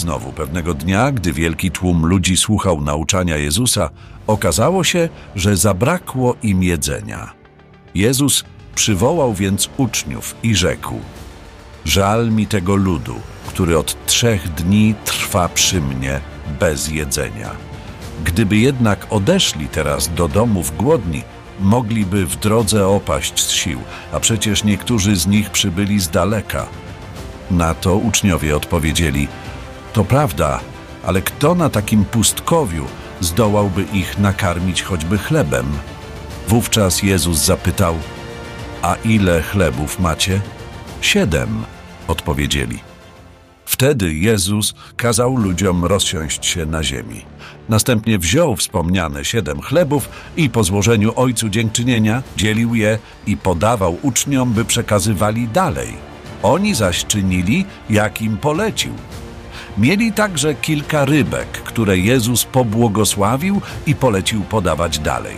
znowu pewnego dnia, gdy wielki tłum ludzi słuchał nauczania Jezusa, okazało się, że zabrakło im jedzenia. Jezus przywołał więc uczniów i rzekł: Żal mi tego ludu, który od trzech dni trwa przy mnie bez jedzenia. Gdyby jednak odeszli teraz do domów głodni, mogliby w drodze opaść z sił, a przecież niektórzy z nich przybyli z daleka. Na to uczniowie odpowiedzieli: To prawda, ale kto na takim pustkowiu zdołałby ich nakarmić choćby chlebem? Wówczas Jezus zapytał: A ile chlebów macie? Siedem, odpowiedzieli. Wtedy Jezus kazał ludziom rozsiąść się na ziemi. Następnie wziął wspomniane siedem chlebów i po złożeniu Ojcu dziękczynienia dzielił je i podawał uczniom, by przekazywali dalej. Oni zaś czynili, jak im polecił. Mieli także kilka rybek, które Jezus pobłogosławił i polecił podawać dalej.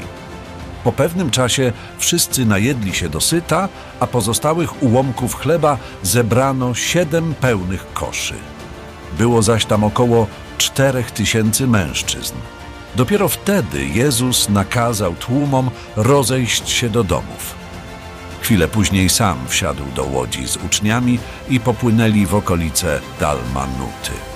Po pewnym czasie wszyscy najedli się dosyta, a pozostałych ułomków chleba zebrano siedem pełnych koszy. Było zaś tam około czterech tysięcy mężczyzn. Dopiero wtedy Jezus nakazał tłumom rozejść się do domów. Chwilę później sam wsiadł do łodzi z uczniami i popłynęli w okolice Dalmanuty.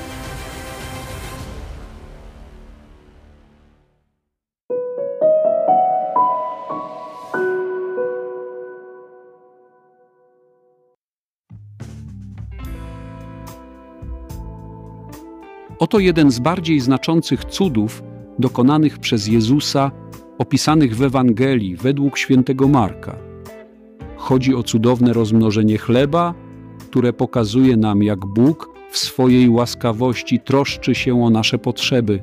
Oto jeden z bardziej znaczących cudów dokonanych przez Jezusa, opisanych w Ewangelii według świętego Marka. Chodzi o cudowne rozmnożenie chleba, które pokazuje nam, jak Bóg w swojej łaskawości troszczy się o nasze potrzeby,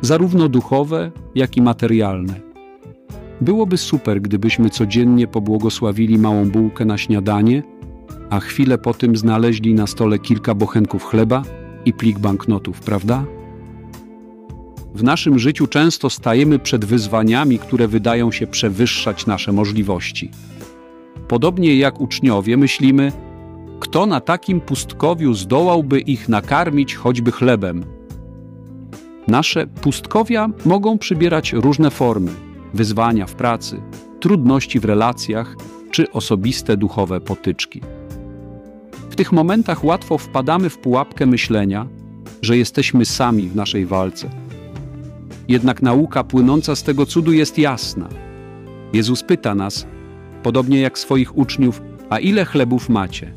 zarówno duchowe, jak i materialne. Byłoby super, gdybyśmy codziennie pobłogosławili małą bułkę na śniadanie, a chwilę po tym znaleźli na stole kilka bochenków chleba i plik banknotów, prawda? W naszym życiu często stajemy przed wyzwaniami, które wydają się przewyższać nasze możliwości. Podobnie jak uczniowie, myślimy, kto na takim pustkowiu zdołałby ich nakarmić choćby chlebem. Nasze pustkowia mogą przybierać różne formy: wyzwania w pracy, trudności w relacjach czy osobiste duchowe potyczki. Tych momentach łatwo wpadamy w pułapkę myślenia, że jesteśmy sami w naszej walce. Jednak nauka płynąca z tego cudu jest jasna. Jezus pyta nas, podobnie jak swoich uczniów, a ile chlebów macie?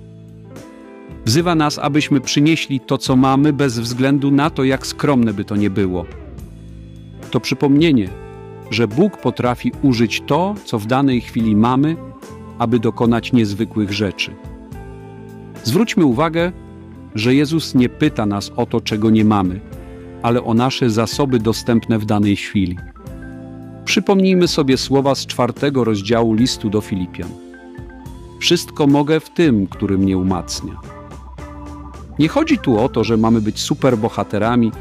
Wzywa nas, abyśmy przynieśli to, co mamy, bez względu na to, jak skromne by to nie było. To przypomnienie, że Bóg potrafi użyć to, co w danej chwili mamy, aby dokonać niezwykłych rzeczy. Zwróćmy uwagę, że Jezus nie pyta nas o to, czego nie mamy, ale o nasze zasoby dostępne w danej chwili. Przypomnijmy sobie słowa z czwartego rozdziału listu do Filipian. Wszystko mogę w tym, który mnie umacnia. Nie chodzi tu o to, że mamy być superbohaterami,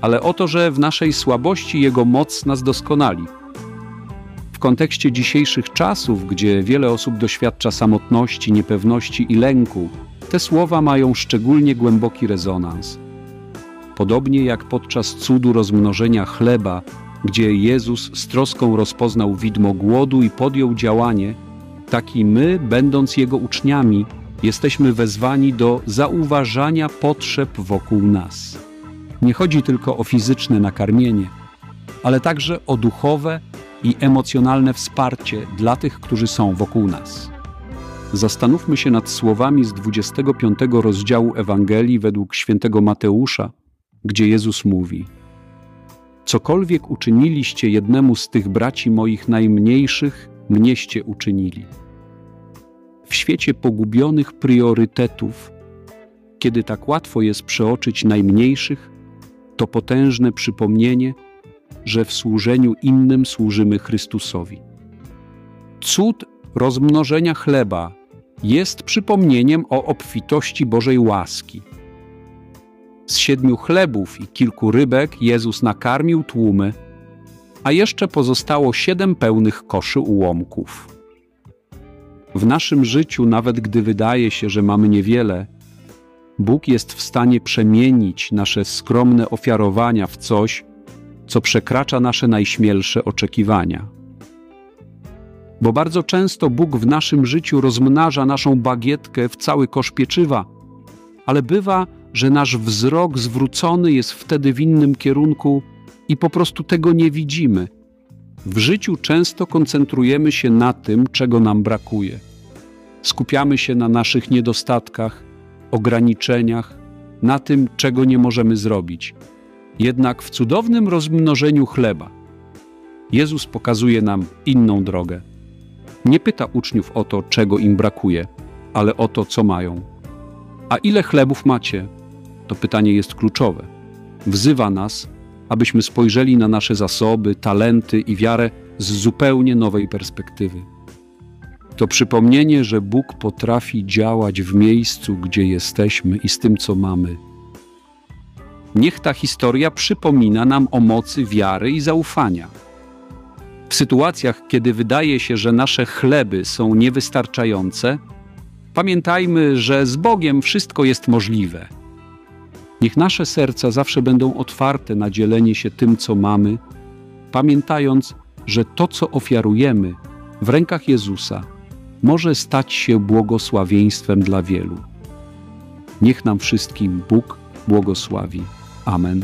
ale o to, że w naszej słabości Jego moc nas doskonali. W kontekście dzisiejszych czasów, gdzie wiele osób doświadcza samotności, niepewności i lęku, te słowa mają szczególnie głęboki rezonans. Podobnie jak podczas cudu rozmnożenia chleba, gdzie Jezus z troską rozpoznał widmo głodu i podjął działanie, tak i my, będąc Jego uczniami, jesteśmy wezwani do zauważania potrzeb wokół nas. Nie chodzi tylko o fizyczne nakarmienie, ale także o duchowe i emocjonalne wsparcie dla tych, którzy są wokół nas. Zastanówmy się nad słowami z 25 rozdziału Ewangelii według świętego Mateusza, gdzie Jezus mówi: Cokolwiek uczyniliście jednemu z tych braci moich najmniejszych, mnieście uczynili. W świecie pogubionych priorytetów, kiedy tak łatwo jest przeoczyć najmniejszych, to potężne przypomnienie, że w służeniu innym służymy Chrystusowi. Cud rozmnożenia chleba jest przypomnieniem o obfitości Bożej łaski. Z siedmiu chlebów i kilku rybek Jezus nakarmił tłumy, a jeszcze pozostało siedem pełnych koszy ułomków. W naszym życiu, nawet gdy wydaje się, że mamy niewiele, Bóg jest w stanie przemienić nasze skromne ofiarowania w coś, co przekracza nasze najśmielsze oczekiwania. Bo bardzo często Bóg w naszym życiu rozmnaża naszą bagietkę w cały kosz pieczywa, ale bywa, że nasz wzrok zwrócony jest wtedy w innym kierunku i po prostu tego nie widzimy. W życiu często koncentrujemy się na tym, czego nam brakuje. Skupiamy się na naszych niedostatkach, ograniczeniach, na tym, czego nie możemy zrobić. Jednak w cudownym rozmnożeniu chleba Jezus pokazuje nam inną drogę. Nie pyta uczniów o to, czego im brakuje, ale o to, co mają. A ile chlebów macie? To pytanie jest kluczowe. Wzywa nas, abyśmy spojrzeli na nasze zasoby, talenty i wiarę z zupełnie nowej perspektywy. To przypomnienie, że Bóg potrafi działać w miejscu, gdzie jesteśmy i z tym, co mamy. Niech ta historia przypomina nam o mocy wiary i zaufania. W sytuacjach, kiedy wydaje się, że nasze chleby są niewystarczające, pamiętajmy, że z Bogiem wszystko jest możliwe. Niech nasze serca zawsze będą otwarte na dzielenie się tym, co mamy, pamiętając, że to, co ofiarujemy w rękach Jezusa, może stać się błogosławieństwem dla wielu. Niech nam wszystkim Bóg błogosławi. Amen.